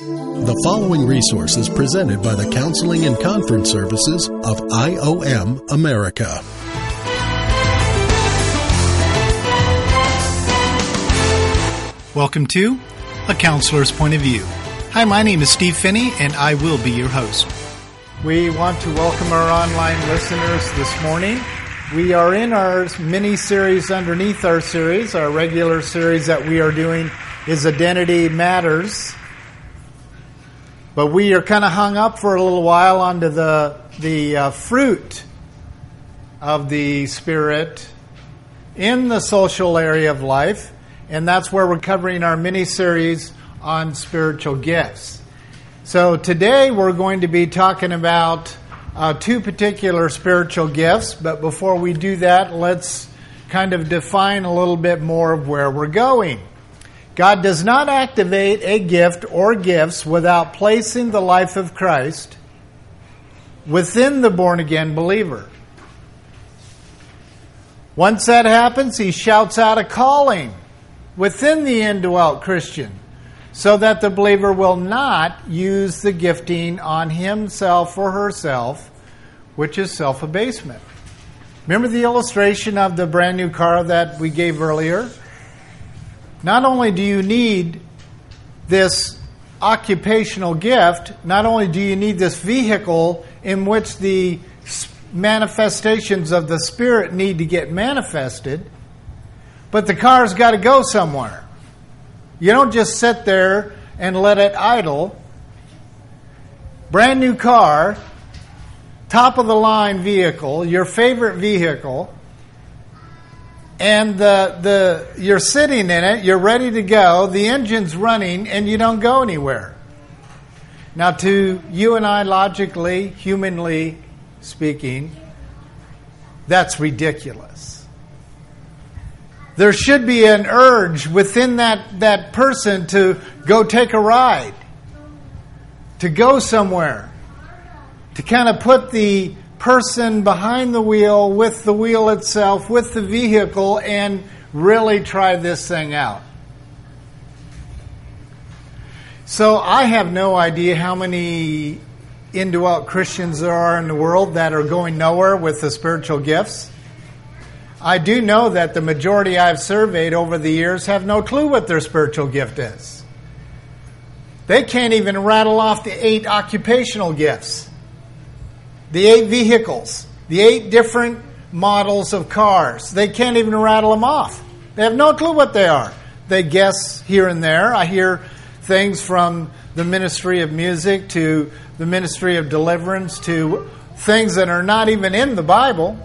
The following resource is presented by the Counseling and Conference Services of IOM America. Welcome to A Counselor's Point of View. Hi, my name is Steve Phinney, and I will be your host. We want to welcome our online listeners this morning. We are in our mini series underneath our series. Our regular series that we are doing is Identity Matters. But we are kind of hung up for a little while onto the, the uh, fruit of the Spirit in the social area of life. And that's where we're covering our mini series on spiritual gifts. So today we're going to be talking about uh, two particular spiritual gifts, but before we do that, let's kind of define a little bit more of where we're going. God does not activate a gift or gifts without placing the life of Christ within the born again believer. Once that happens, he shouts out a calling within the indwelt Christian so that the believer will not use the gifting on himself or herself, which is self abasement. Remember the illustration of the brand new car that we gave earlier? Not only do you need this occupational gift, not only do you need this vehicle in which the manifestations of the Spirit need to get manifested, but the car's got to go somewhere. You don't just sit there and let it idle. Brand new car, top of the line vehicle, your favorite vehicle, and the, the, you're sitting in it, you're ready to go, the engine's running, and you don't go anywhere. Now, to you and I, logically, humanly speaking, that's ridiculous. There should be an urge within that, that person to go take a ride, to go somewhere, to kind of put the person behind the wheel with the wheel itself, with the vehicle, and really try this thing out. So I have no idea how many indwelt Christians there are in the world that are going nowhere with the spiritual gifts. I do know that the majority I've surveyed over the years have no clue what their spiritual gift is. They can't even rattle off the eight occupational gifts, the eight vehicles, the eight different models of cars. They can't even rattle them off. They have no clue what they are. They guess here and there. I hear things from the ministry of music to the ministry of deliverance to things that are not even in the Bible.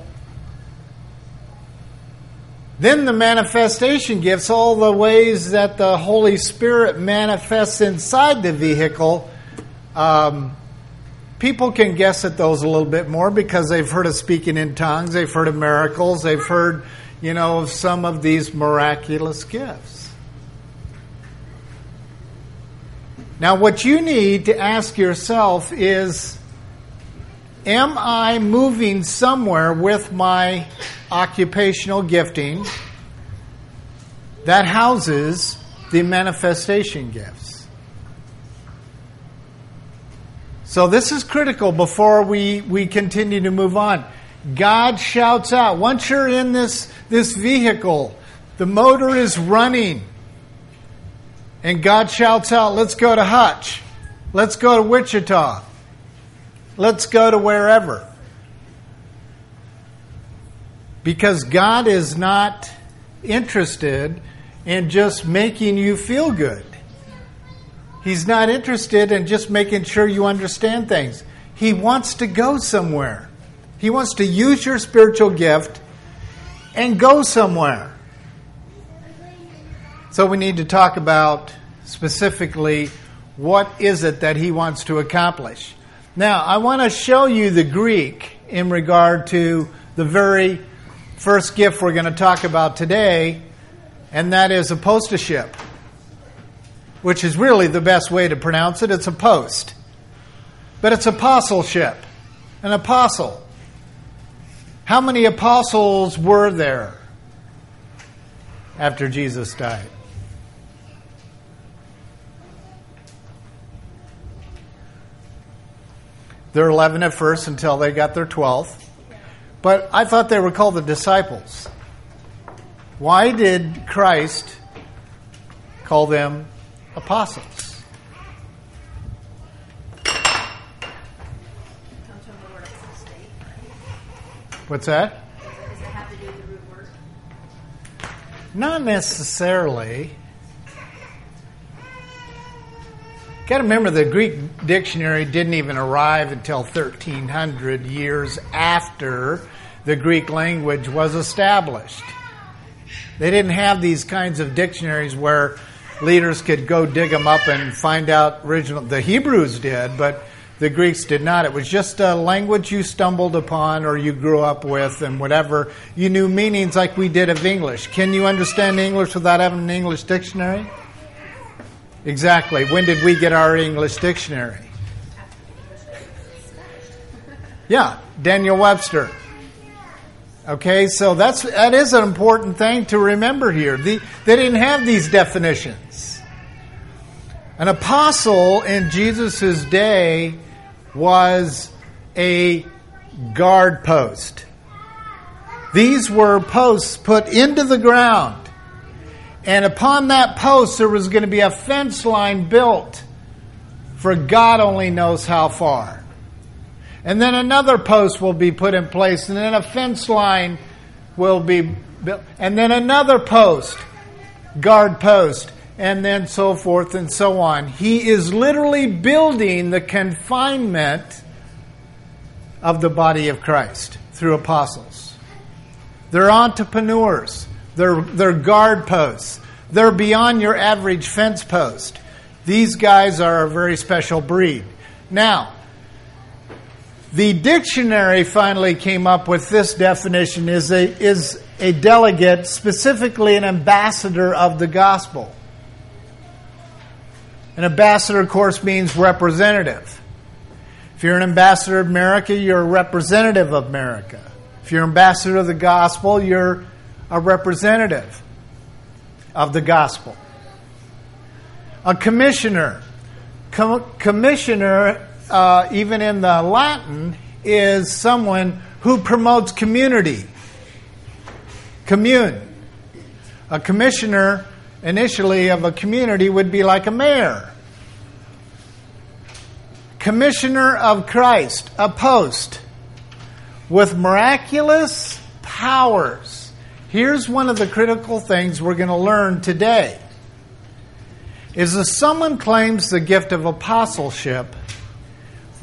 Then the manifestation gifts, all the ways that the Holy Spirit manifests inside the vehicle. Um, people can guess at those a little bit more because they've heard of speaking in tongues, they've heard of miracles, they've heard, you know, of some of these miraculous gifts. Now, what you need to ask yourself is Am I moving somewhere with my occupational gifting that houses the manifestation gifts. So this is critical before we, we continue to move on. God shouts out, once you're in this, this vehicle, the motor is running, and God shouts out, let's go to Hutch, let's go to Wichita, let's go to wherever. Because God is not interested in just making you feel good. He's not interested in just making sure you understand things. He wants to go somewhere. He wants to use your spiritual gift and go somewhere. So we need to talk about specifically what is it that he wants to accomplish. Now, I want to show you the Greek in regard to the very first gift we're going to talk about today, and that is apostleship, which is really the best way to pronounce it. It's a post. But it's apostleship, an apostle. How many apostles were there after Jesus died? They're 11 at first until they got their 12th. But I thought they were called the disciples. Why did Christ call them apostles? What's that? Not necessarily. Got to remember the Greek dictionary didn't even arrive until 1300 years after the Greek language was established. They didn't have these kinds of dictionaries where leaders could go dig them up and find out original. The Hebrews did, but the Greeks did not. It was just a language you stumbled upon or you grew up with and whatever. You knew meanings like we did of English. Can you understand English without having an English dictionary? Exactly. When did we get our English dictionary? Yeah, Daniel Webster. Okay, so that's that is an important thing to remember here. The, they didn't have these definitions. An apostle in Jesus' day was a guard post. These were posts put into the ground and upon that post, there was going to be a fence line built for God only knows how far. And then another post will be put in place, and then a fence line will be built, and then another post, guard post, and then so forth and so on. He is literally building the confinement of the body of Christ through apostles. They're entrepreneurs. They're, they're guard posts. They're beyond your average fence post. These guys are a very special breed. Now, the dictionary finally came up with this definition is a, is a delegate, specifically an ambassador of the gospel. An ambassador, of course, means representative. If you're an ambassador of America, you're a representative of America. If you're ambassador of the gospel, you're a representative of the gospel. A commissioner. Com- commissioner, uh, even in the Latin, is someone who promotes community. Commune. A commissioner, initially, of a community would be like a mayor. Commissioner of Christ, a post with miraculous powers Here's one of the critical things we're going to learn today. Is if someone claims the gift of apostleship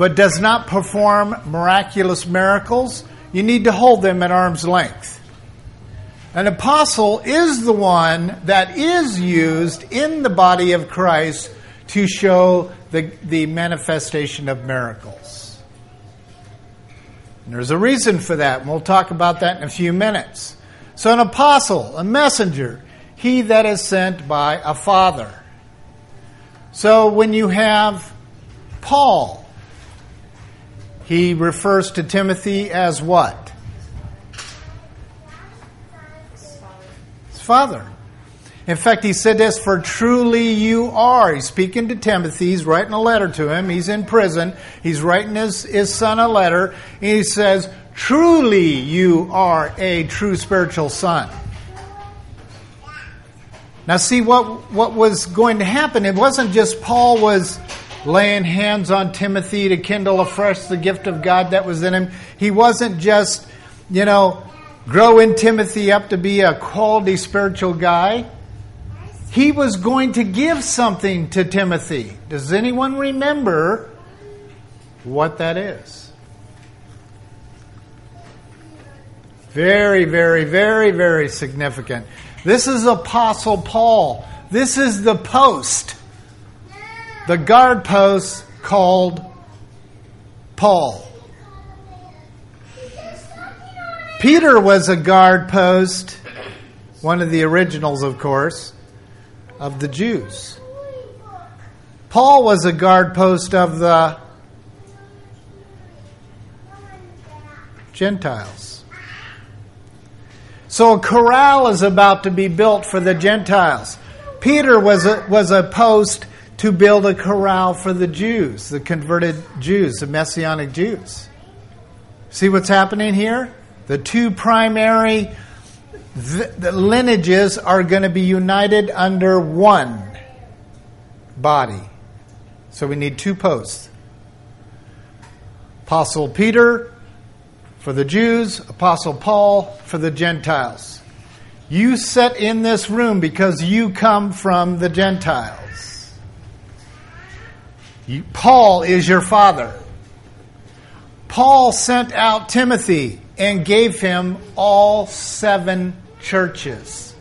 but does not perform miraculous miracles, you need to hold them at arm's length. An apostle is the one that is used in the body of Christ to show the, the manifestation of miracles. And there's a reason for that, and we'll talk about that in a few minutes. So, an apostle, a messenger, he that is sent by a father. So, when you have Paul, he refers to Timothy as what? His father. In fact, he said this, for truly you are. He's speaking to Timothy. He's writing a letter to him. He's in prison. He's writing his, his son a letter. And he says, Truly, you are a true spiritual son. Now, see what, what was going to happen. It wasn't just Paul was laying hands on Timothy to kindle afresh the gift of God that was in him. He wasn't just, you know, growing Timothy up to be a quality spiritual guy. He was going to give something to Timothy. Does anyone remember what that is? Very, very, very, very significant. This is Apostle Paul. This is the post, the guard post called Paul. Peter was a guard post, one of the originals, of course, of the Jews. Paul was a guard post of the Gentiles. So a corral is about to be built for the Gentiles. Peter was a, was a post to build a corral for the Jews, the converted Jews, the Messianic Jews. See what's happening here? The two primary the lineages are going to be united under one body. So we need two posts. Apostle Peter for the Jews, Apostle Paul for the Gentiles. You sit in this room because you come from the Gentiles. Paul is your father. Paul sent out Timothy and gave him all seven churches.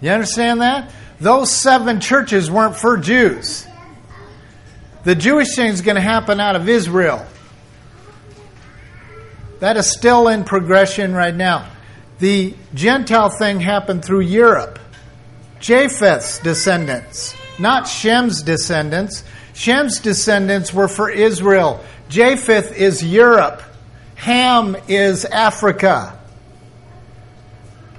You understand that? Those seven churches weren't for Jews. The Jewish thing is going to happen out of Israel. That is still in progression right now. The Gentile thing happened through Europe. Japheth's descendants, not Shem's descendants. Shem's descendants were for Israel. Japheth is Europe. Ham is Africa.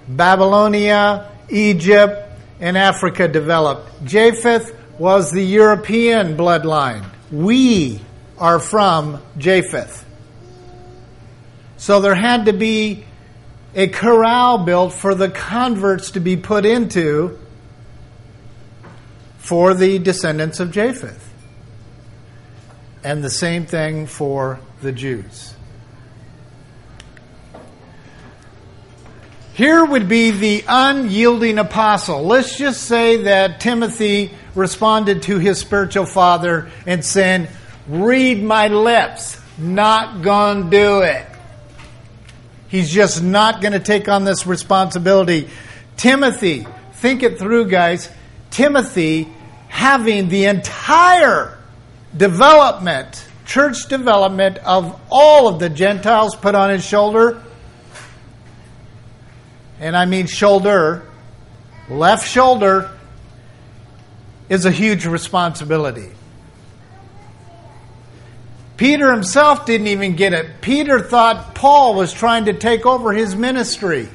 Babylonia, Egypt, and Africa developed. Japheth was the European bloodline. We are from Japheth. So there had to be a corral built for the converts to be put into for the descendants of Japheth. And the same thing for the Jews. Here would be the unyielding apostle. Let's just say that Timothy responded to his spiritual father and said, Read my lips, not gonna do it. He's just not gonna take on this responsibility. Timothy, think it through, guys. Timothy having the entire development, church development of all of the Gentiles put on his shoulder and I mean shoulder, left shoulder, is a huge responsibility. Peter himself didn't even get it. Peter thought Paul was trying to take over his ministry.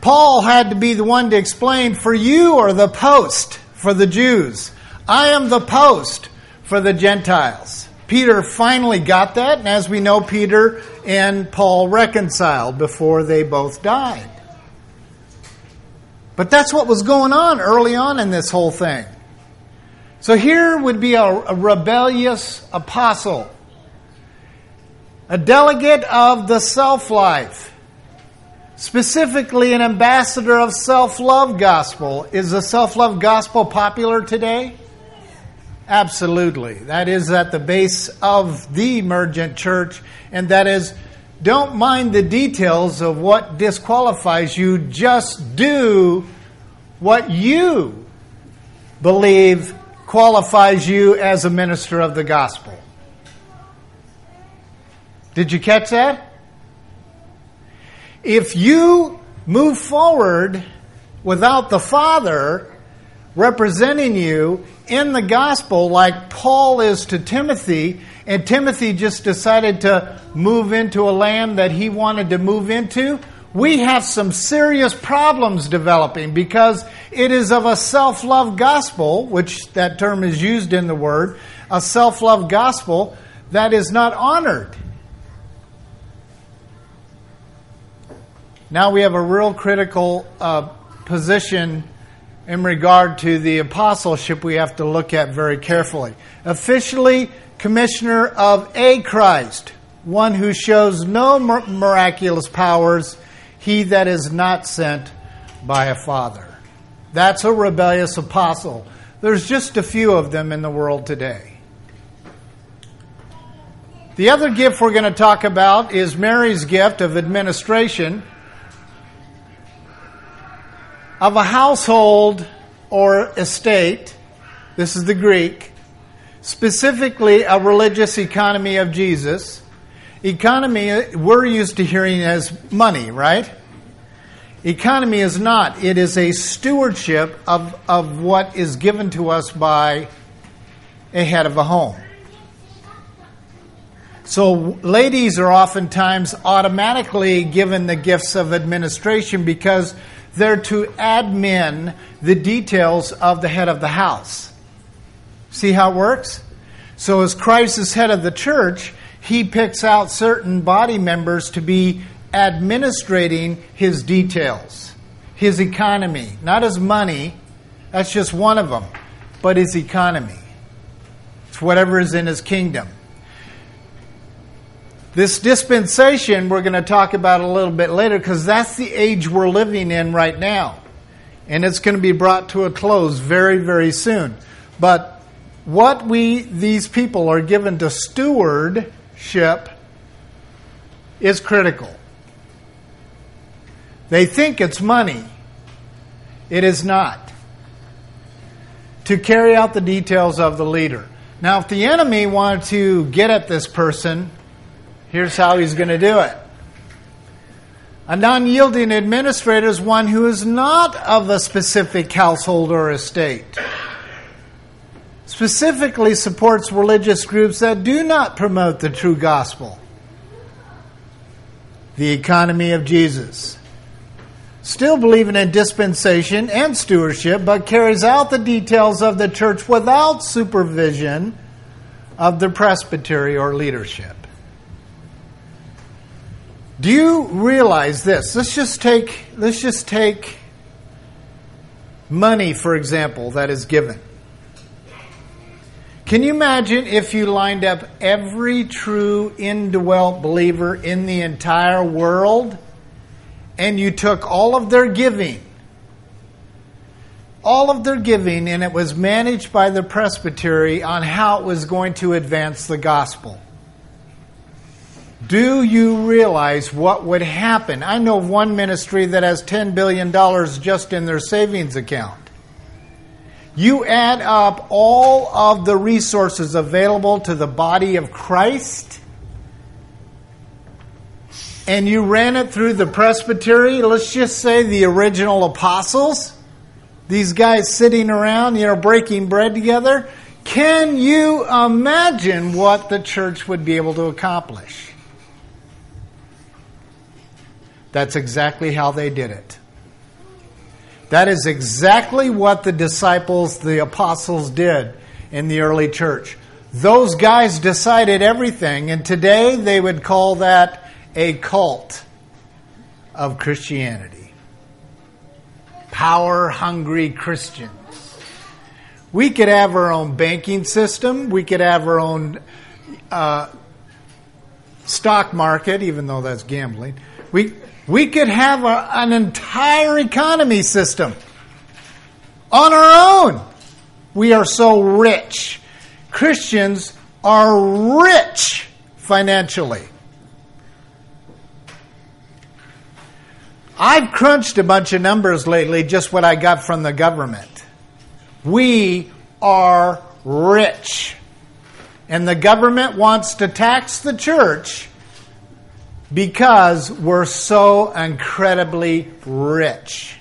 Paul had to be the one to explain, for you are the post for the Jews. I am the post for the Gentiles. Peter finally got that, and as we know, Peter and Paul reconciled before they both died. But that's what was going on early on in this whole thing. So here would be a, a rebellious apostle, a delegate of the self life, specifically an ambassador of self love gospel. Is the self love gospel popular today? Absolutely. That is at the base of the emergent church, and that is don't mind the details of what disqualifies you, just do what you believe qualifies you as a minister of the gospel. Did you catch that? If you move forward without the Father representing you in the gospel like Paul is to Timothy, and Timothy just decided to move into a land that he wanted to move into, we have some serious problems developing because it is of a self love gospel, which that term is used in the word, a self love gospel that is not honored. Now we have a real critical uh, position in regard to the apostleship we have to look at very carefully. Officially, commissioner of a Christ, one who shows no miraculous powers, he that is not sent by a father. That's a rebellious apostle. There's just a few of them in the world today. The other gift we're going to talk about is Mary's gift of administration of a household or estate, this is the Greek, specifically a religious economy of Jesus. Economy, we're used to hearing as money, right? Economy is not. It is a stewardship of, of what is given to us by a head of a home. So, ladies are oftentimes automatically given the gifts of administration because They're to admin the details of the head of the house. See how it works? So, as Christ is head of the church, he picks out certain body members to be administrating his details, his economy, not his money, that's just one of them, but his economy. It's whatever is in his kingdom. This dispensation we're going to talk about a little bit later because that's the age we're living in right now. And it's going to be brought to a close very, very soon. But what we, these people, are given to stewardship is critical. They think it's money, it is not. To carry out the details of the leader. Now, if the enemy wanted to get at this person, Here's how he's going to do it. A non yielding administrator is one who is not of a specific household or estate. Specifically supports religious groups that do not promote the true gospel. The economy of Jesus. Still believing in dispensation and stewardship, but carries out the details of the church without supervision of the presbytery or leadership. Do you realize this? Let's just take let's just take money for example that is given. Can you imagine if you lined up every true indwelt believer in the entire world and you took all of their giving all of their giving and it was managed by the presbytery on how it was going to advance the gospel? Do you realize what would happen? I know one ministry that has $10 billion just in their savings account. You add up all of the resources available to the body of Christ, and you ran it through the presbytery, let's just say the original apostles, these guys sitting around, you know, breaking bread together. Can you imagine what the church would be able to accomplish? That's exactly how they did it. That is exactly what the disciples, the apostles, did in the early church. Those guys decided everything, and today they would call that a cult of Christianity. Power hungry Christians. We could have our own banking system, we could have our own uh, stock market, even though that's gambling. We, we could have a, an entire economy system on our own. We are so rich. Christians are rich financially. I've crunched a bunch of numbers lately, just what I got from the government. We are rich. And the government wants to tax the church because we're so incredibly rich.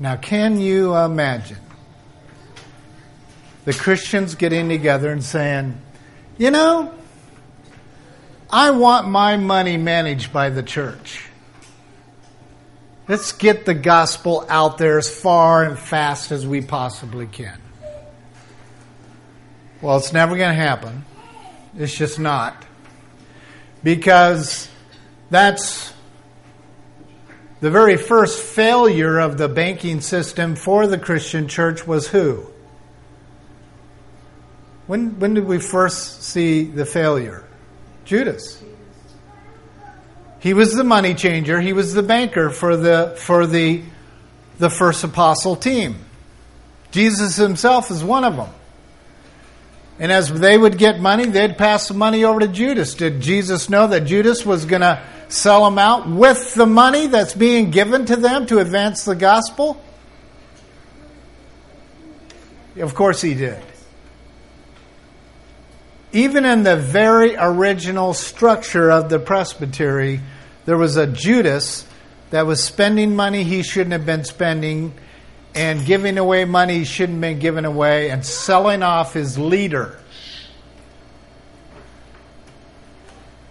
Now, can you imagine the Christians getting together and saying, you know, I want my money managed by the church. Let's get the gospel out there as far and fast as we possibly can. Well, it's never going to happen. It's just not. Because that's the very first failure of the banking system for the Christian church was who? When, when did we first see the failure? Judas. He was the money changer. He was the banker for the, for the, the first apostle team. Jesus himself is one of them. And as they would get money, they'd pass the money over to Judas. Did Jesus know that Judas was going to sell them out with the money that's being given to them to advance the gospel? Of course he did. Even in the very original structure of the presbytery, there was a Judas that was spending money he shouldn't have been spending and giving away money shouldn't been giving away and selling off his leader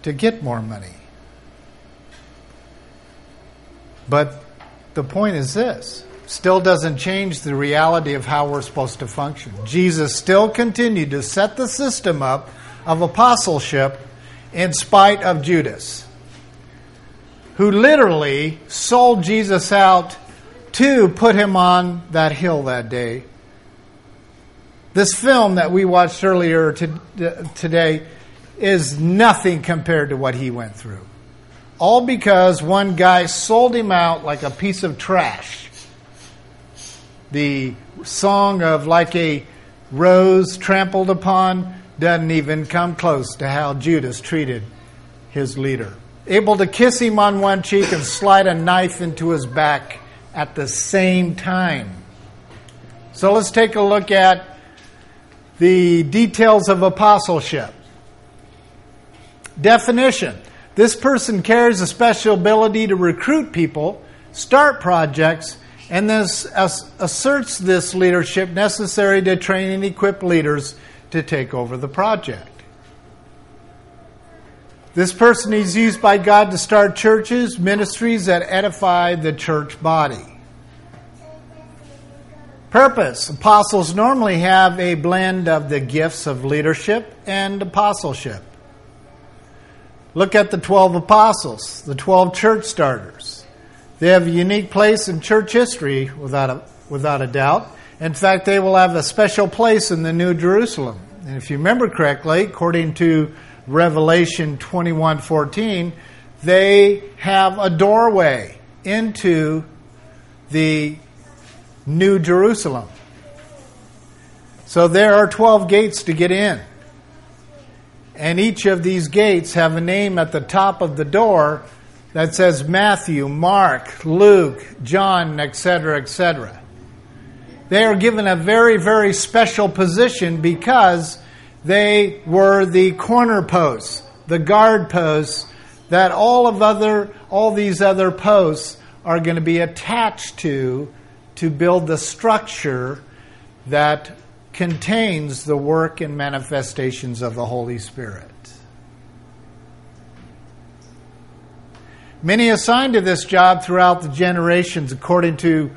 to get more money. But the point is this still doesn't change the reality of how we're supposed to function. Jesus still continued to set the system up of apostleship in spite of Judas, who literally sold Jesus out to put him on that hill that day. This film that we watched earlier to, uh, today is nothing compared to what he went through. All because one guy sold him out like a piece of trash. The song of like a rose trampled upon doesn't even come close to how Judas treated his leader. Able to kiss him on one cheek and slide a knife into his back at the same time. So let's take a look at the details of apostleship. Definition This person carries a special ability to recruit people, start projects, and this asserts this leadership necessary to train and equip leaders to take over the project. This person is used by God to start churches, ministries that edify the church body. Purpose Apostles normally have a blend of the gifts of leadership and apostleship. Look at the 12 apostles, the 12 church starters. They have a unique place in church history, without a, without a doubt. In fact, they will have a special place in the New Jerusalem. And if you remember correctly, according to Revelation 21:14, they have a doorway into the New Jerusalem. So there are 12 gates to get in. And each of these gates have a name at the top of the door that says Matthew, Mark, Luke, John, etc., etc. They are given a very, very special position because they were the corner posts, the guard posts that all of other all these other posts are going to be attached to to build the structure that contains the work and manifestations of the Holy Spirit. Many assigned to this job throughout the generations, according to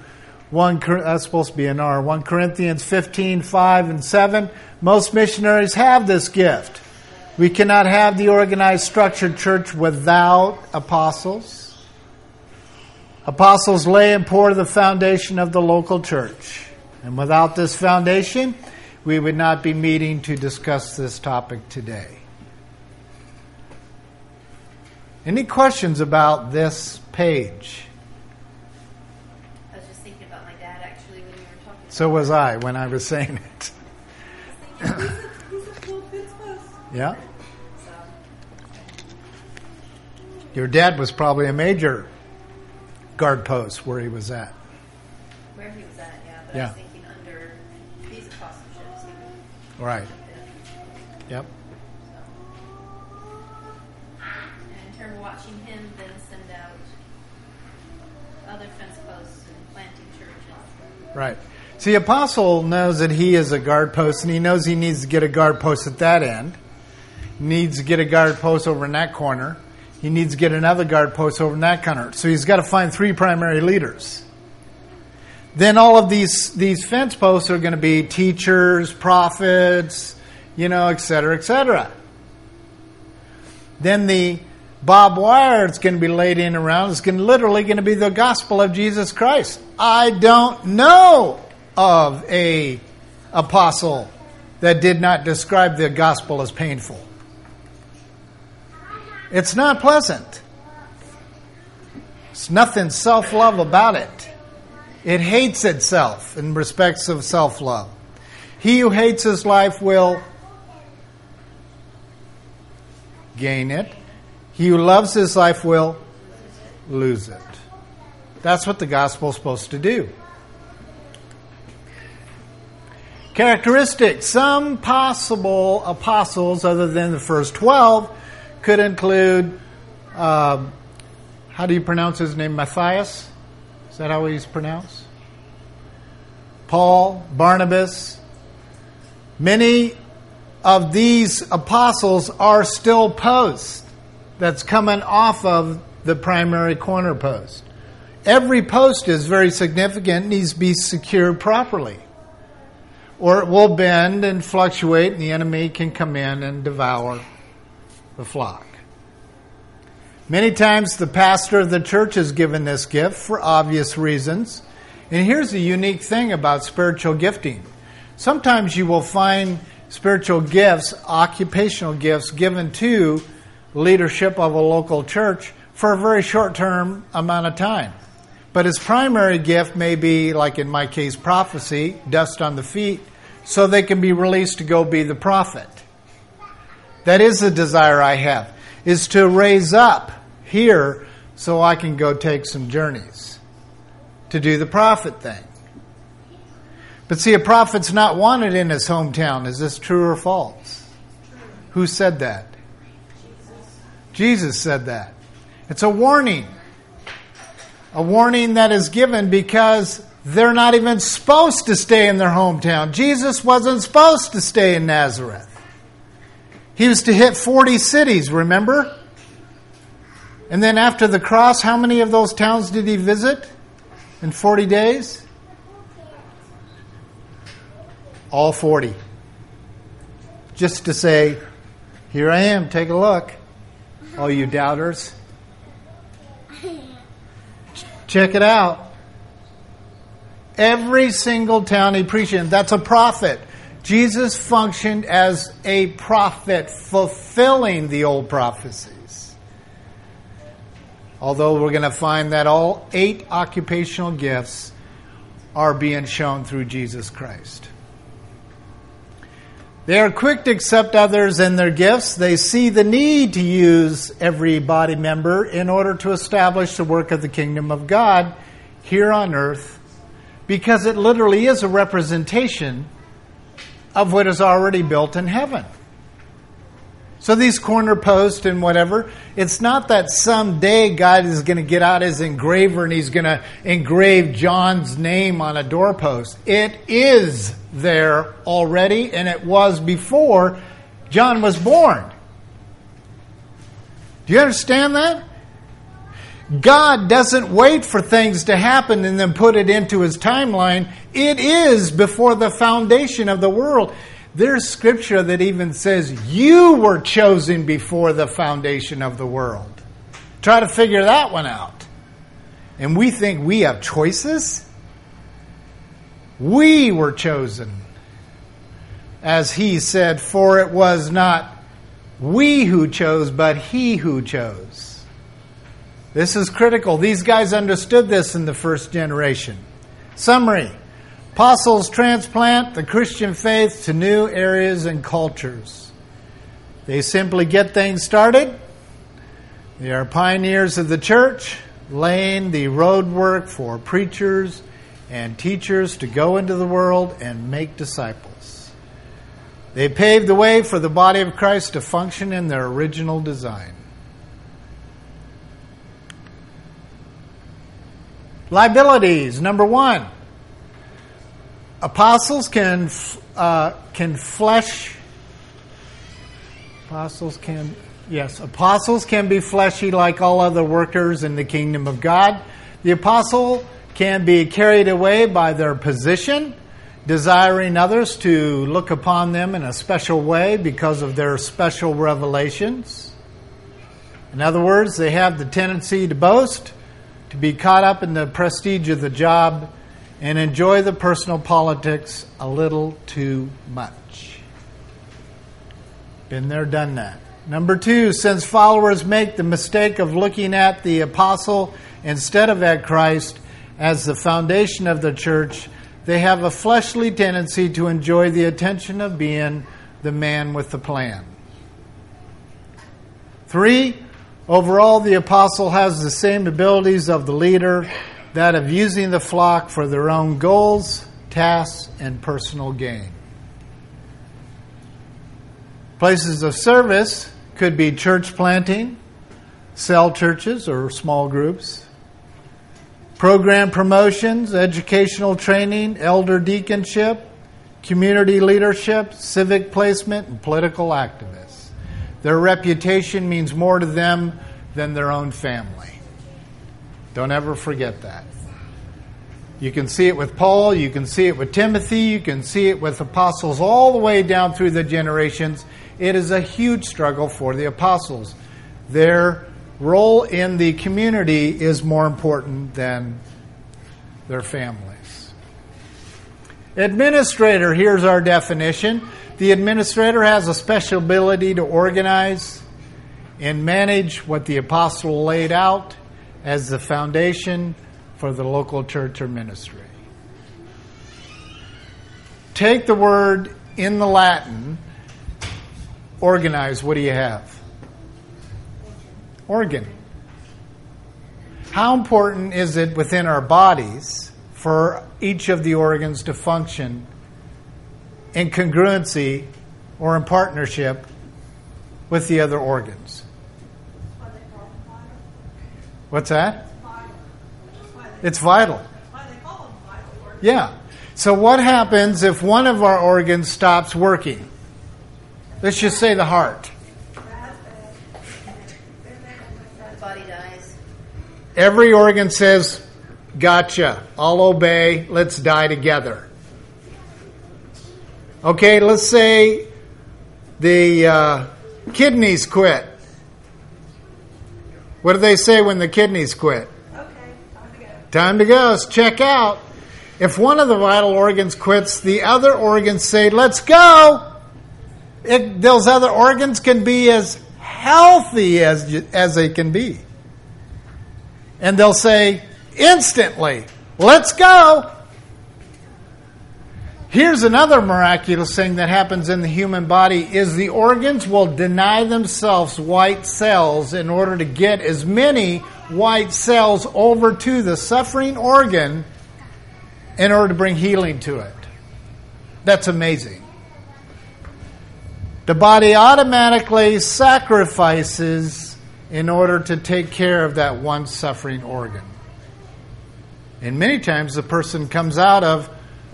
1, that's supposed to be an R, 1 Corinthians 15, 5 and 7. Most missionaries have this gift. We cannot have the organized, structured church without apostles. Apostles lay and pour the foundation of the local church. And without this foundation, we would not be meeting to discuss this topic today. Any questions about this page? So was I when I was saying it. yeah. Your dad was probably a major guard post where he was at. Where he was at, yeah. But yeah. I was thinking under these apostleships. Right. Yep. And in of watching him then send out other fence posts and planting churches. Right. See, the Apostle knows that he is a guard post, and he knows he needs to get a guard post at that end. He needs to get a guard post over in that corner. He needs to get another guard post over in that corner. So he's got to find three primary leaders. Then all of these these fence posts are going to be teachers, prophets, you know, et cetera, et cetera. Then the barbed wire that's going to be laid in around is going literally going to be the gospel of Jesus Christ. I don't know of a apostle that did not describe the gospel as painful. It's not pleasant. It's nothing self love about it. It hates itself in respects of self love. He who hates his life will gain it. He who loves his life will lose it. That's what the gospel is supposed to do. Characteristics. Some possible apostles, other than the first 12, could include, uh, how do you pronounce his name? Matthias? Is that how he's pronounced? Paul, Barnabas. Many of these apostles are still posts that's coming off of the primary corner post. Every post is very significant, needs to be secured properly. Or it will bend and fluctuate, and the enemy can come in and devour the flock. Many times the pastor of the church is given this gift for obvious reasons. And here's the unique thing about spiritual gifting. Sometimes you will find spiritual gifts, occupational gifts given to leadership of a local church for a very short term amount of time. But his primary gift may be, like in my case, prophecy, dust on the feet, so they can be released to go be the prophet. That is the desire I have, is to raise up here so I can go take some journeys to do the prophet thing. But see, a prophet's not wanted in his hometown. Is this true or false? Who said that? Jesus said that. It's a warning a warning that is given because they're not even supposed to stay in their hometown. Jesus wasn't supposed to stay in Nazareth. He was to hit 40 cities, remember? And then after the cross, how many of those towns did he visit in 40 days? All 40. Just to say, here I am, take a look, all you doubters. Check it out. Every single town he preached in, that's a prophet. Jesus functioned as a prophet, fulfilling the old prophecies. Although we're going to find that all eight occupational gifts are being shown through Jesus Christ. They are quick to accept others and their gifts. They see the need to use every body member in order to establish the work of the kingdom of God here on earth because it literally is a representation of what is already built in heaven. So these corner posts and whatever, it's not that someday God is going to get out his engraver and he's going to engrave John's name on a doorpost. It is there already and it was before John was born. Do you understand that? God doesn't wait for things to happen and then put it into his timeline. It is before the foundation of the world. There's scripture that even says you were chosen before the foundation of the world. Try to figure that one out. And we think we have choices? We were chosen. As he said, for it was not we who chose, but he who chose. This is critical. These guys understood this in the first generation. Summary Apostles transplant the Christian faith to new areas and cultures. They simply get things started. They are pioneers of the church, laying the roadwork for preachers and teachers to go into the world and make disciples. They paved the way for the body of Christ to function in their original design. Liabilities, number one apostles can uh, can flesh. Apostles can yes, apostles can be fleshy like all other workers in the kingdom of God. The apostle can be carried away by their position, desiring others to look upon them in a special way because of their special revelations. In other words, they have the tendency to boast, to be caught up in the prestige of the job and enjoy the personal politics a little too much. Been there, done that. Number two, since followers make the mistake of looking at the apostle instead of at Christ as the foundation of the church, they have a fleshly tendency to enjoy the attention of being the man with the plan. Three, overall, the apostle has the same abilities of the leader that of using the flock for their own goals, tasks, and personal gain. Places of service could be church planting, cell churches or small groups, program promotions, educational training, elder deaconship, community leadership, civic placement, and political activists. Their reputation means more to them than their own family. Don't ever forget that. You can see it with Paul, you can see it with Timothy, you can see it with apostles all the way down through the generations. It is a huge struggle for the apostles. Their role in the community is more important than their families. Administrator, here's our definition. The administrator has a special ability to organize and manage what the apostle laid out as the foundation for the local church or ministry. Take the word in the Latin, organize, what do you have? Organ. How important is it within our bodies for each of the organs to function in congruency or in partnership with the other organs? What's that? It's vital. Yeah. So, what happens if one of our organs stops working? Let's just say the heart. Every organ says, Gotcha. I'll obey. Let's die together. Okay, let's say the uh, kidneys quit. What do they say when the kidneys quit? Okay, time to go. Time Let's check out. If one of the vital organs quits, the other organs say, let's go. It, those other organs can be as healthy as, as they can be. And they'll say instantly, let's go. Here's another miraculous thing that happens in the human body is the organs will deny themselves white cells in order to get as many white cells over to the suffering organ in order to bring healing to it. That's amazing. The body automatically sacrifices in order to take care of that one suffering organ. And many times the person comes out of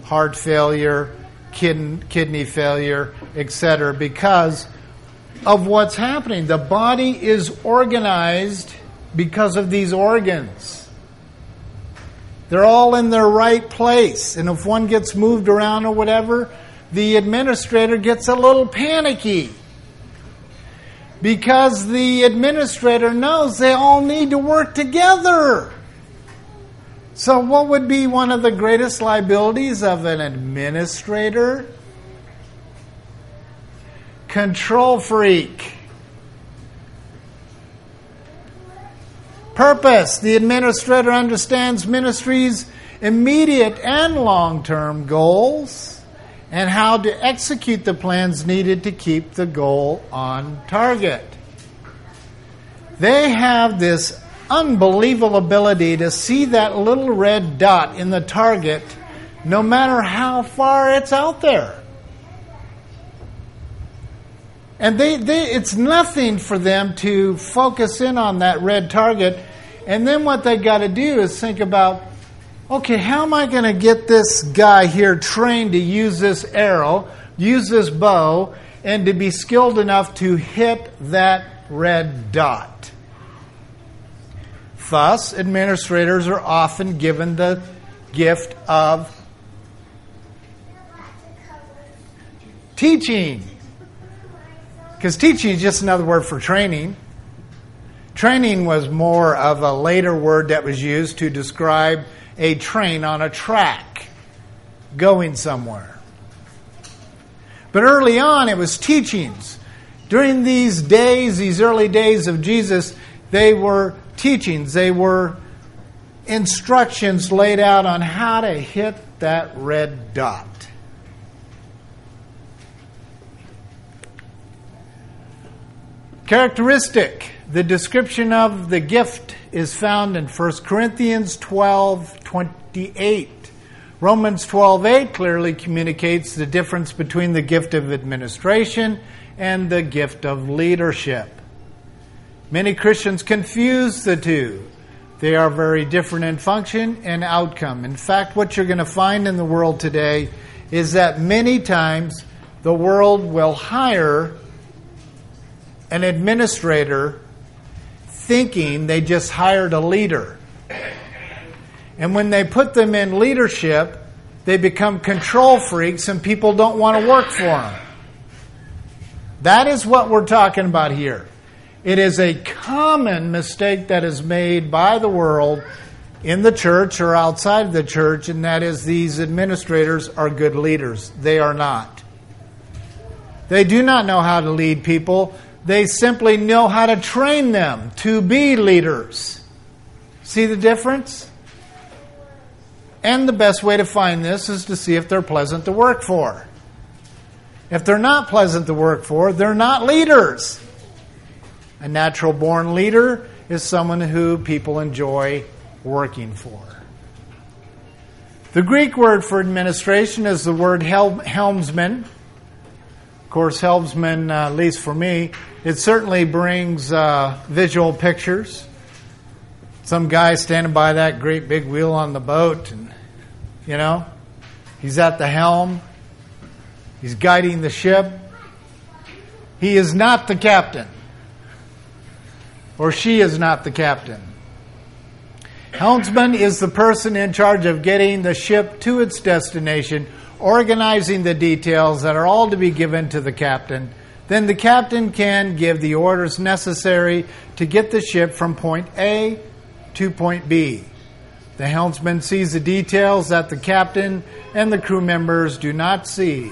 heart failure, kidney failure, etc., because of what's happening. The body is organized because of these organs. They're all in their right place. And if one gets moved around or whatever, the administrator gets a little panicky. Because the administrator knows they all need to work together. So, what would be one of the greatest liabilities of an administrator? Control freak. Purpose. The administrator understands ministry's immediate and long term goals and how to execute the plans needed to keep the goal on target. They have this unbelievable ability to see that little red dot in the target no matter how far it's out there. And they, they, it's nothing for them to focus in on that red target. And then what they got to do is think about okay, how am I going to get this guy here trained to use this arrow, use this bow, and to be skilled enough to hit that red dot? Thus, administrators are often given the gift of teaching. Because teaching is just another word for training. Training was more of a later word that was used to describe a train on a track going somewhere. But early on, it was teachings. During these days, these early days of Jesus, they were teachings, they were instructions laid out on how to hit that red dot. Characteristic the description of the gift is found in 1 Corinthians 12 28. Romans 12:8 clearly communicates the difference between the gift of administration and the gift of leadership. Many Christians confuse the two. They are very different in function and outcome. In fact, what you're going to find in the world today is that many times the world will hire an administrator thinking they just hired a leader. And when they put them in leadership, they become control freaks and people don't want to work for them. That is what we're talking about here. It is a common mistake that is made by the world in the church or outside of the church, and that is these administrators are good leaders. They are not. They do not know how to lead people, they simply know how to train them to be leaders. See the difference? And the best way to find this is to see if they're pleasant to work for. If they're not pleasant to work for, they're not leaders. A natural born leader is someone who people enjoy working for. The Greek word for administration is the word hel- helmsman. Of course, helmsman, uh, at least for me, it certainly brings uh, visual pictures. Some guy standing by that great big wheel on the boat, and, you know, he's at the helm, he's guiding the ship. He is not the captain, or she is not the captain. Helmsman is the person in charge of getting the ship to its destination, organizing the details that are all to be given to the captain. Then the captain can give the orders necessary to get the ship from point A to point B. The helmsman sees the details that the captain and the crew members do not see.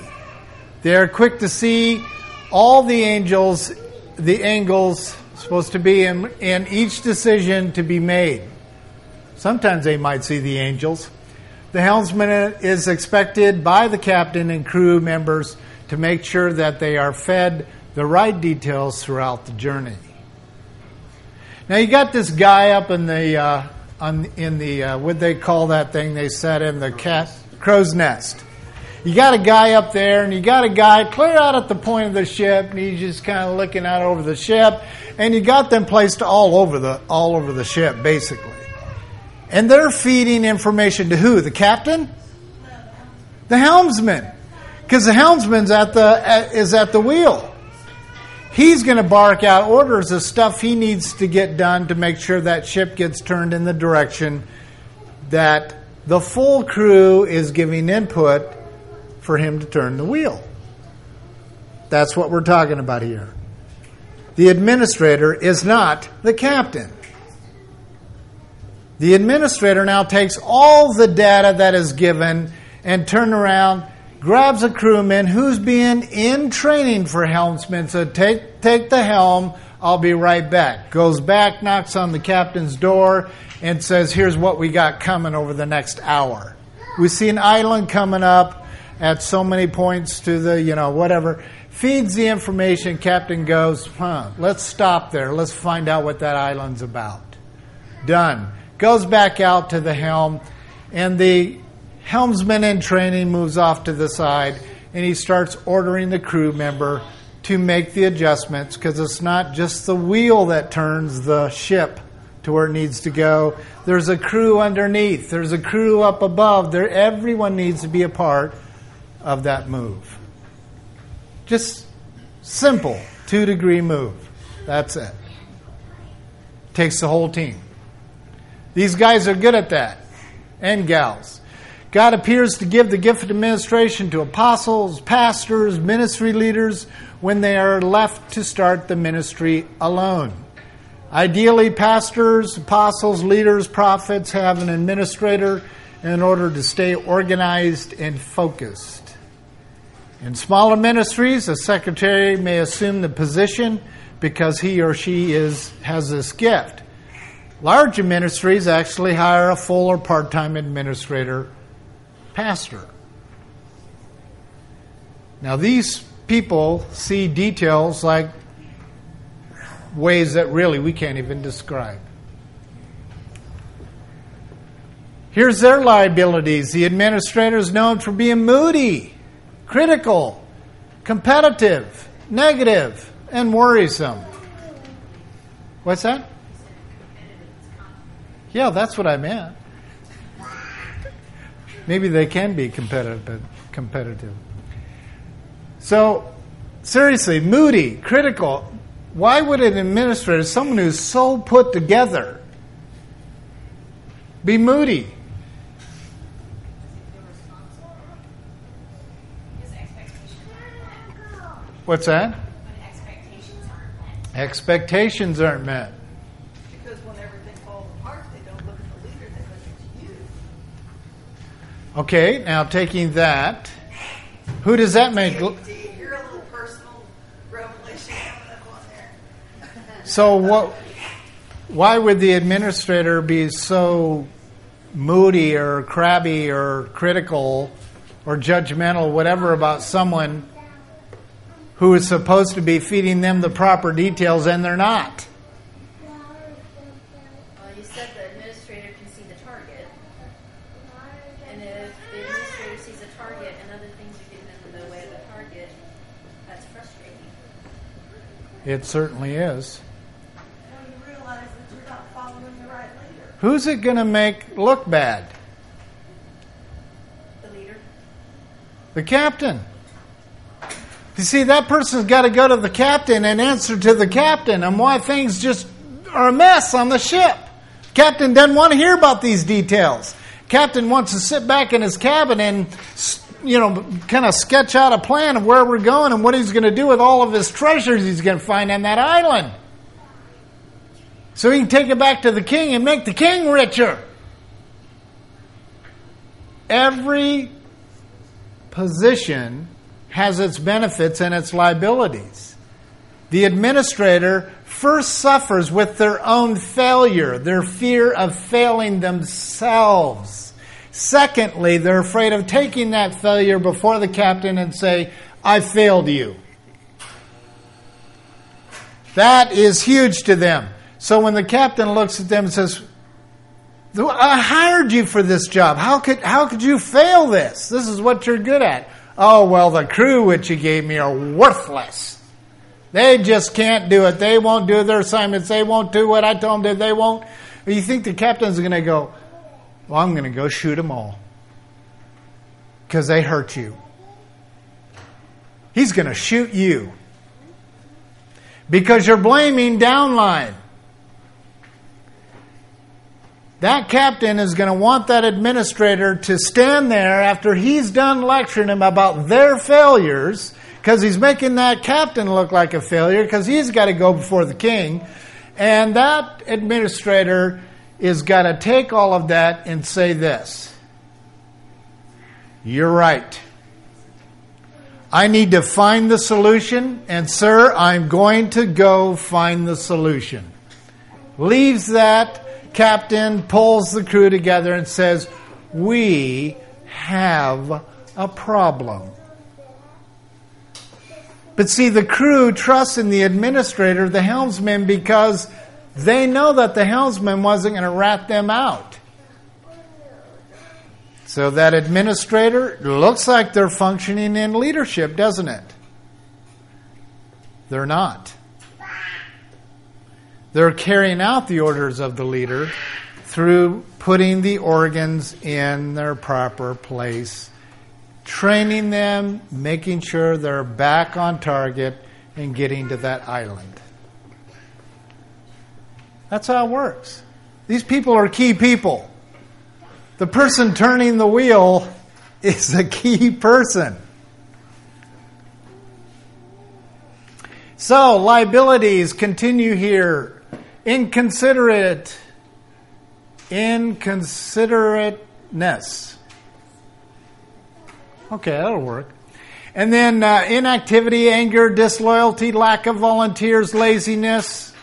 They are quick to see all the angels, the angles supposed to be in, in each decision to be made. Sometimes they might see the angels. The helmsman is expected by the captain and crew members to make sure that they are fed the right details throughout the journey. Now you got this guy up in the uh, on, in the uh, what they call that thing they set in the cat crow's nest. You got a guy up there, and you got a guy clear out at the point of the ship, and he's just kind of looking out over the ship, and you got them placed all over the all over the ship, basically. And they're feeding information to who? The captain? The helmsman. Because the helmsman's at the, is at the wheel. He's going to bark out orders of stuff he needs to get done to make sure that ship gets turned in the direction that the full crew is giving input for him to turn the wheel. That's what we're talking about here. The administrator is not the captain. The administrator now takes all the data that is given and turn around, grabs a crewman who's been in training for helmsman, so take take the helm, I'll be right back. Goes back, knocks on the captain's door, and says, Here's what we got coming over the next hour. We see an island coming up at so many points to the, you know, whatever. Feeds the information, captain goes, huh, let's stop there. Let's find out what that island's about. Done goes back out to the helm, and the helmsman in training moves off to the side, and he starts ordering the crew member to make the adjustments because it's not just the wheel that turns the ship to where it needs to go. There's a crew underneath. There's a crew up above. There, everyone needs to be a part of that move. Just simple two degree move. That's it. Takes the whole team. These guys are good at that, and gals. God appears to give the gift of administration to apostles, pastors, ministry leaders when they are left to start the ministry alone. Ideally, pastors, apostles, leaders, prophets have an administrator in order to stay organized and focused. In smaller ministries, a secretary may assume the position because he or she is, has this gift. Larger ministries actually hire a full or part time administrator pastor. Now, these people see details like ways that really we can't even describe. Here's their liabilities. The administrator is known for being moody, critical, competitive, negative, and worrisome. What's that? Yeah, that's what I meant. Maybe they can be competitive, but competitive. So, seriously, moody, critical. Why would an administrator, someone who's so put together, be moody? What's that? When expectations aren't met. Expectations aren't met. Because when everything falls apart, they don't look at the leader, they look at you. Okay, now taking that, who does that make? Do you hear a little personal revelation coming up on there? So what? Why would the administrator be so moody or crabby or critical or judgmental, whatever, about someone who is supposed to be feeding them the proper details and they're not? Well, you said the administrator can see the target. And if the administrator sees a target and other things are getting in the way of the target, that's frustrating. It certainly is. When you realize that you're not following the right leader. Who's it going to make look bad? The leader? The captain. You see, that person's got to go to the captain and answer to the captain and why things just are a mess on the ship. Captain doesn't want to hear about these details. Captain wants to sit back in his cabin and, you know, kind of sketch out a plan of where we're going and what he's going to do with all of his treasures he's going to find on that island. So he can take it back to the king and make the king richer. Every position has its benefits and its liabilities. The administrator first suffers with their own failure, their fear of failing themselves. Secondly, they're afraid of taking that failure before the captain and say, I failed you. That is huge to them. So when the captain looks at them and says, I hired you for this job. How could, how could you fail this? This is what you're good at. Oh, well, the crew which you gave me are worthless. They just can't do it. They won't do their assignments. They won't do what I told them to. They won't. You think the captain's going to go, well, I'm going to go shoot them all because they hurt you. He's going to shoot you because you're blaming downline. That captain is going to want that administrator to stand there after he's done lecturing him about their failures because he's making that captain look like a failure because he's got to go before the king. And that administrator is got to take all of that and say this You're right. I need to find the solution, and sir, I'm going to go find the solution. Leaves that captain pulls the crew together and says, We have a problem. But see, the crew trusts in the administrator, the helmsman, because they know that the helmsman wasn't going to rat them out. So that administrator looks like they're functioning in leadership, doesn't it? They're not. They're carrying out the orders of the leader through putting the organs in their proper place, training them, making sure they're back on target, and getting to that island. That's how it works. These people are key people. The person turning the wheel is a key person. So, liabilities continue here. Inconsiderate. Inconsiderateness. Okay, that'll work. And then uh, inactivity, anger, disloyalty, lack of volunteers, laziness.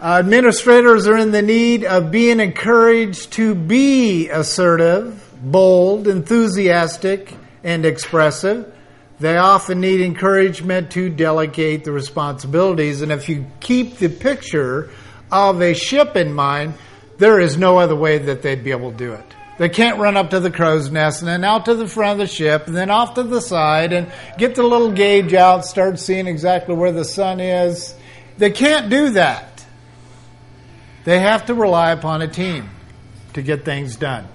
Uh, administrators are in the need of being encouraged to be assertive, bold, enthusiastic, and expressive. They often need encouragement to delegate the responsibilities. And if you keep the picture of a ship in mind, there is no other way that they'd be able to do it. They can't run up to the crow's nest and then out to the front of the ship and then off to the side and get the little gauge out, start seeing exactly where the sun is. They can't do that. They have to rely upon a team to get things done.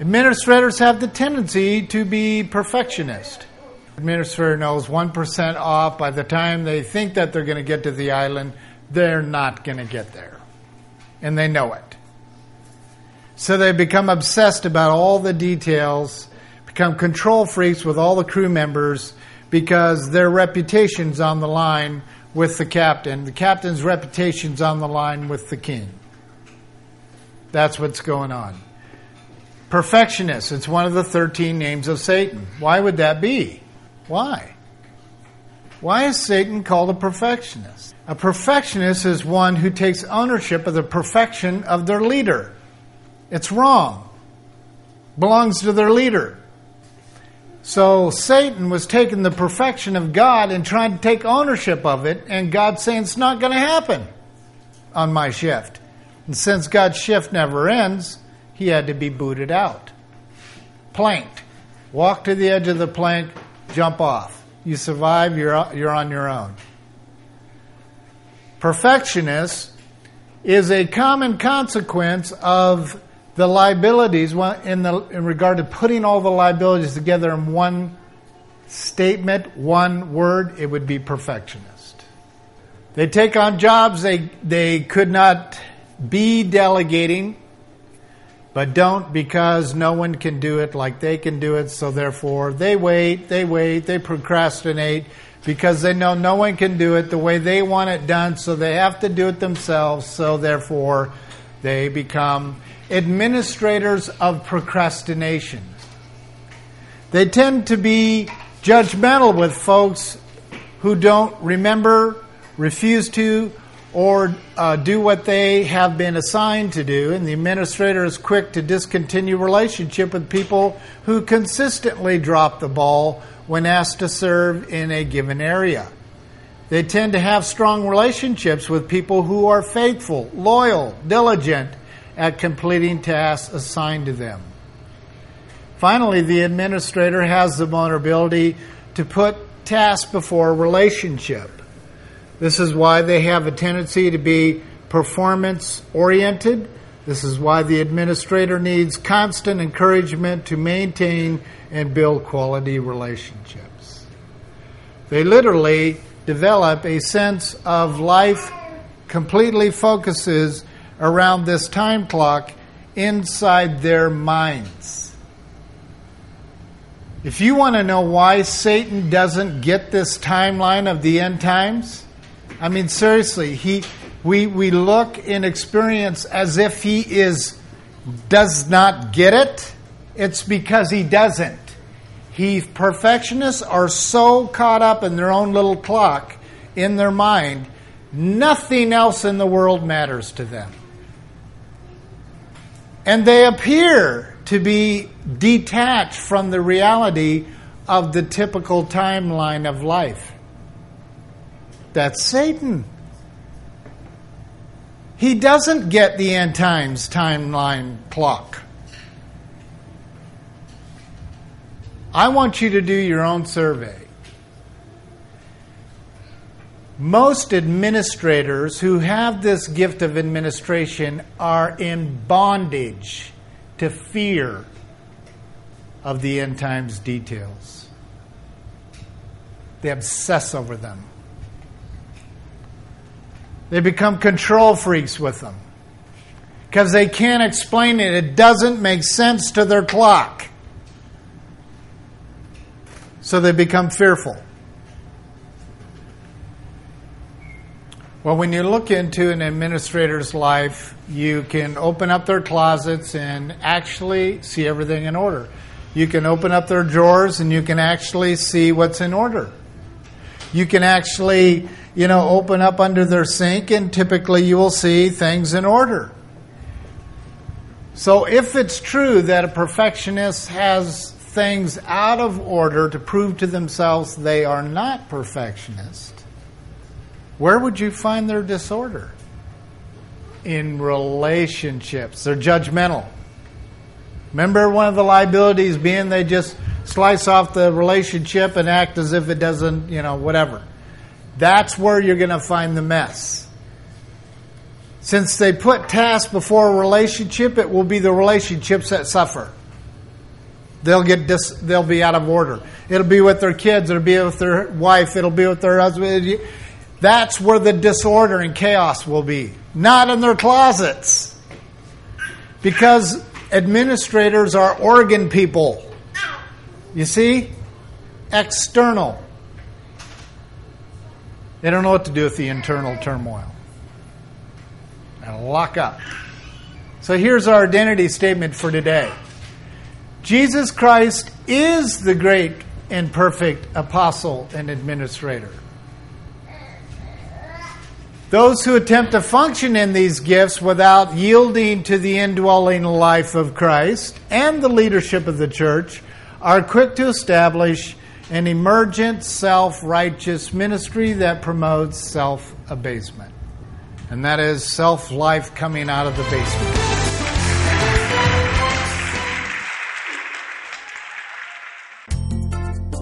Administrators have the tendency to be perfectionist. Administrator knows 1% off by the time they think that they're going to get to the island, they're not going to get there. And they know it. So they become obsessed about all the details, become control freaks with all the crew members, because their reputation's on the line with the captain. The captain's reputation's on the line with the king. That's what's going on. Perfectionist, it's one of the 13 names of Satan. Why would that be? Why? Why is Satan called a perfectionist? A perfectionist is one who takes ownership of the perfection of their leader. It's wrong. Belongs to their leader. So Satan was taking the perfection of God and trying to take ownership of it, and God saying it's not going to happen on my shift. And since God's shift never ends, he had to be booted out. Planked. Walk to the edge of the plank, jump off. You survive, you're, you're on your own. Perfectionist is a common consequence of the liabilities in, the, in regard to putting all the liabilities together in one statement, one word, it would be perfectionist. They take on jobs they, they could not be delegating, but don't because no one can do it like they can do it, so therefore they wait, they wait, they procrastinate because they know no one can do it the way they want it done, so they have to do it themselves, so therefore they become administrators of procrastination. They tend to be judgmental with folks who don't remember, refuse to, or uh, do what they have been assigned to do. And the administrator is quick to discontinue relationship with people who consistently drop the ball when asked to serve in a given area. They tend to have strong relationships with people who are faithful, loyal, diligent, at completing tasks assigned to them. Finally, the administrator has the vulnerability to put tasks before relationship. This is why they have a tendency to be performance oriented. This is why the administrator needs constant encouragement to maintain and build quality relationships. They literally develop a sense of life completely focuses around this time clock inside their minds. If you want to know why Satan doesn't get this timeline of the end times, I mean seriously, he we we look in experience as if he is does not get it. It's because he doesn't. He perfectionists are so caught up in their own little clock in their mind, nothing else in the world matters to them. And they appear to be detached from the reality of the typical timeline of life. That's Satan. He doesn't get the end times timeline clock. I want you to do your own survey. Most administrators who have this gift of administration are in bondage to fear of the end times details. They obsess over them. They become control freaks with them because they can't explain it. It doesn't make sense to their clock. So they become fearful. Well, when you look into an administrator's life, you can open up their closets and actually see everything in order. You can open up their drawers and you can actually see what's in order. You can actually, you know, open up under their sink and typically you will see things in order. So if it's true that a perfectionist has things out of order to prove to themselves they are not perfectionist, where would you find their disorder? In relationships. They're judgmental. Remember one of the liabilities being they just slice off the relationship and act as if it doesn't, you know, whatever. That's where you're going to find the mess. Since they put tasks before a relationship, it will be the relationships that suffer. They'll get dis, they'll be out of order. It'll be with their kids, it'll be with their wife, it'll be with their husband. That's where the disorder and chaos will be, not in their closets. Because administrators are organ people. You see? External. They don't know what to do with the internal turmoil. And lock up. So here's our identity statement for today Jesus Christ is the great and perfect apostle and administrator. Those who attempt to function in these gifts without yielding to the indwelling life of Christ and the leadership of the church are quick to establish an emergent self righteous ministry that promotes self abasement. And that is self life coming out of the basement.